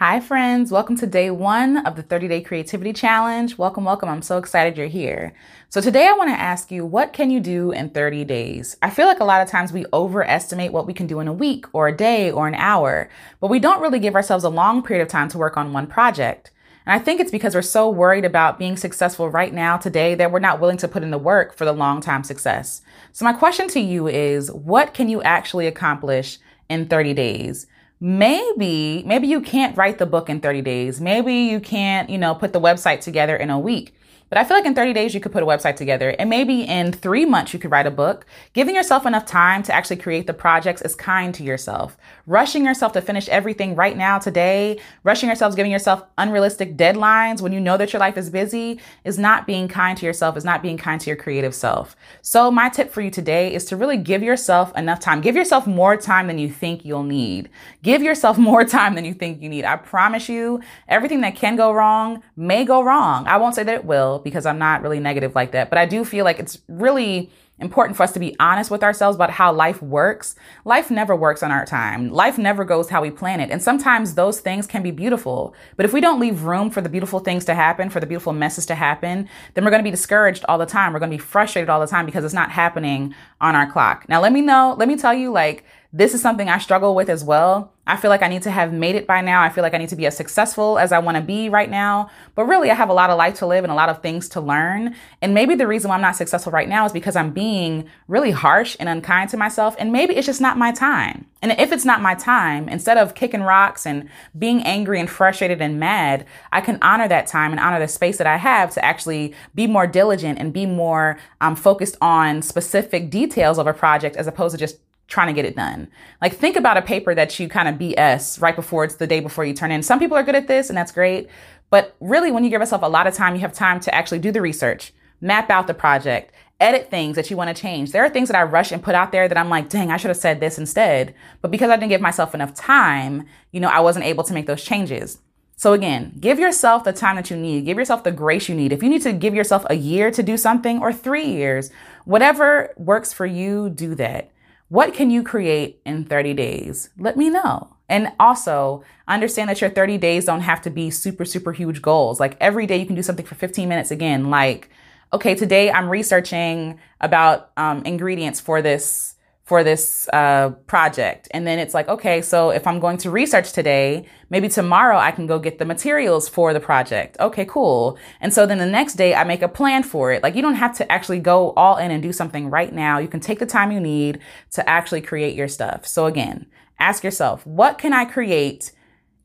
Hi, friends. Welcome to day one of the 30 Day Creativity Challenge. Welcome, welcome. I'm so excited you're here. So, today I want to ask you, what can you do in 30 days? I feel like a lot of times we overestimate what we can do in a week or a day or an hour, but we don't really give ourselves a long period of time to work on one project. And I think it's because we're so worried about being successful right now, today, that we're not willing to put in the work for the long time success. So, my question to you is, what can you actually accomplish in 30 days? Maybe maybe you can't write the book in 30 days. Maybe you can't you know put the website together in a week but I feel like in 30 days, you could put a website together and maybe in three months, you could write a book. Giving yourself enough time to actually create the projects is kind to yourself. Rushing yourself to finish everything right now, today, rushing yourself, giving yourself unrealistic deadlines when you know that your life is busy is not being kind to yourself, is not being kind to your creative self. So my tip for you today is to really give yourself enough time. Give yourself more time than you think you'll need. Give yourself more time than you think you need. I promise you, everything that can go wrong may go wrong. I won't say that it will because I'm not really negative like that. But I do feel like it's really important for us to be honest with ourselves about how life works. Life never works on our time. Life never goes how we plan it. And sometimes those things can be beautiful. But if we don't leave room for the beautiful things to happen, for the beautiful messes to happen, then we're going to be discouraged all the time. We're going to be frustrated all the time because it's not happening on our clock. Now, let me know, let me tell you, like, this is something I struggle with as well. I feel like I need to have made it by now. I feel like I need to be as successful as I want to be right now. But really, I have a lot of life to live and a lot of things to learn. And maybe the reason why I'm not successful right now is because I'm being really harsh and unkind to myself. And maybe it's just not my time. And if it's not my time, instead of kicking rocks and being angry and frustrated and mad, I can honor that time and honor the space that I have to actually be more diligent and be more um, focused on specific details of a project as opposed to just trying to get it done. Like think about a paper that you kind of BS right before it's the day before you turn in. Some people are good at this and that's great. But really, when you give yourself a lot of time, you have time to actually do the research, map out the project, edit things that you want to change. There are things that I rush and put out there that I'm like, dang, I should have said this instead. But because I didn't give myself enough time, you know, I wasn't able to make those changes. So again, give yourself the time that you need. Give yourself the grace you need. If you need to give yourself a year to do something or three years, whatever works for you, do that. What can you create in 30 days? Let me know. And also understand that your 30 days don't have to be super, super huge goals. Like every day you can do something for 15 minutes again. Like, okay, today I'm researching about um, ingredients for this for this uh, project. And then it's like, okay, so if I'm going to research today, maybe tomorrow I can go get the materials for the project. Okay, cool. And so then the next day I make a plan for it. Like you don't have to actually go all in and do something right now. You can take the time you need to actually create your stuff. So again, ask yourself, what can I create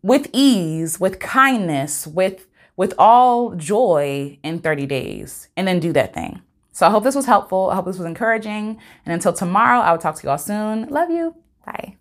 with ease, with kindness, with with all joy in 30 days and then do that thing. So I hope this was helpful. I hope this was encouraging. And until tomorrow, I will talk to you all soon. Love you. Bye.